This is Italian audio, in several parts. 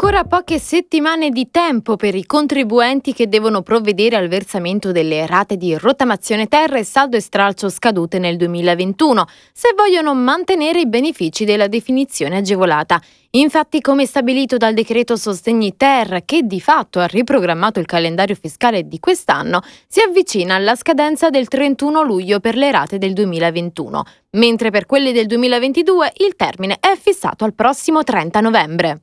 Ancora poche settimane di tempo per i contribuenti che devono provvedere al versamento delle rate di rottamazione terra e saldo e stralcio scadute nel 2021, se vogliono mantenere i benefici della definizione agevolata. Infatti, come stabilito dal decreto Sostegni Ter, che di fatto ha riprogrammato il calendario fiscale di quest'anno, si avvicina alla scadenza del 31 luglio per le rate del 2021, mentre per quelle del 2022 il termine è fissato al prossimo 30 novembre.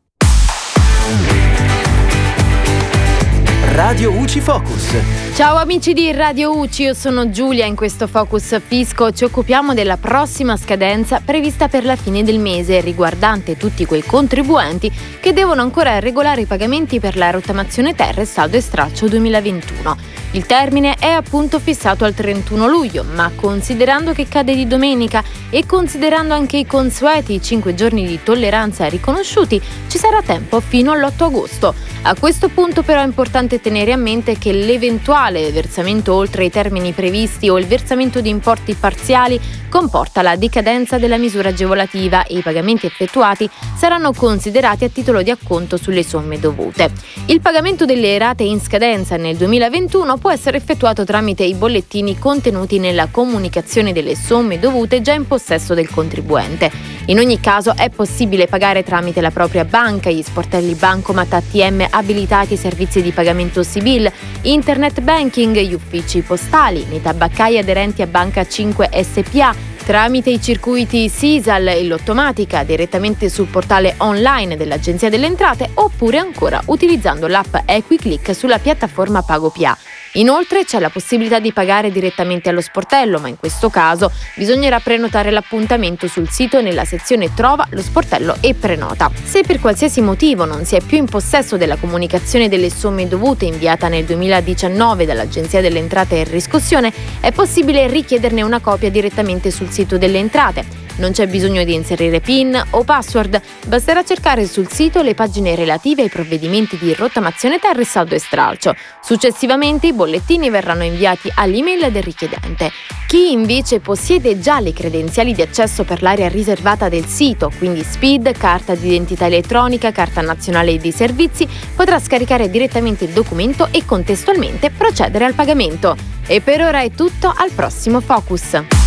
Radio UCI Focus. Ciao amici di Radio UCI, io sono Giulia. In questo Focus Fisco ci occupiamo della prossima scadenza prevista per la fine del mese, riguardante tutti quei contribuenti che devono ancora regolare i pagamenti per la rottamazione terra e saldo e straccio 2021. Il termine è appunto fissato al 31 luglio, ma considerando che cade di domenica e considerando anche i consueti 5 giorni di tolleranza riconosciuti, ci sarà tempo fino all'8 agosto. A questo punto però è importante tenere a mente che l'eventuale versamento oltre i termini previsti o il versamento di importi parziali comporta la decadenza della misura agevolativa e i pagamenti effettuati saranno considerati a titolo di acconto sulle somme dovute. Il pagamento delle rate in scadenza nel 2021 può essere effettuato tramite i bollettini contenuti nella comunicazione delle somme dovute già in possesso del contribuente. In ogni caso è possibile pagare tramite la propria banca, gli sportelli Bancomat ATM abilitati ai servizi di pagamento Sibil, internet banking, gli uffici postali, nei tabaccai aderenti a Banca 5 SPA, tramite i circuiti SISAL e l'Ottomatica direttamente sul portale online dell'Agenzia delle Entrate oppure ancora utilizzando l'app EquiClick sulla piattaforma PagoPA. Inoltre c'è la possibilità di pagare direttamente allo sportello, ma in questo caso bisognerà prenotare l'appuntamento sul sito nella sezione Trova lo sportello e prenota. Se per qualsiasi motivo non si è più in possesso della comunicazione delle somme dovute inviata nel 2019 dall'Agenzia delle Entrate e Riscossione, è possibile richiederne una copia direttamente sul sito delle entrate. Non c'è bisogno di inserire PIN o password, basterà cercare sul sito le pagine relative ai provvedimenti di rottamazione terra e saldo e stralcio. Successivamente i bollettini verranno inviati all'email del richiedente. Chi invece possiede già le credenziali di accesso per l'area riservata del sito, quindi SPID, carta d'identità elettronica, carta nazionale di servizi, potrà scaricare direttamente il documento e contestualmente procedere al pagamento. E per ora è tutto, al prossimo Focus.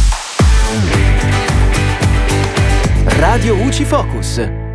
Radio UCI Focus.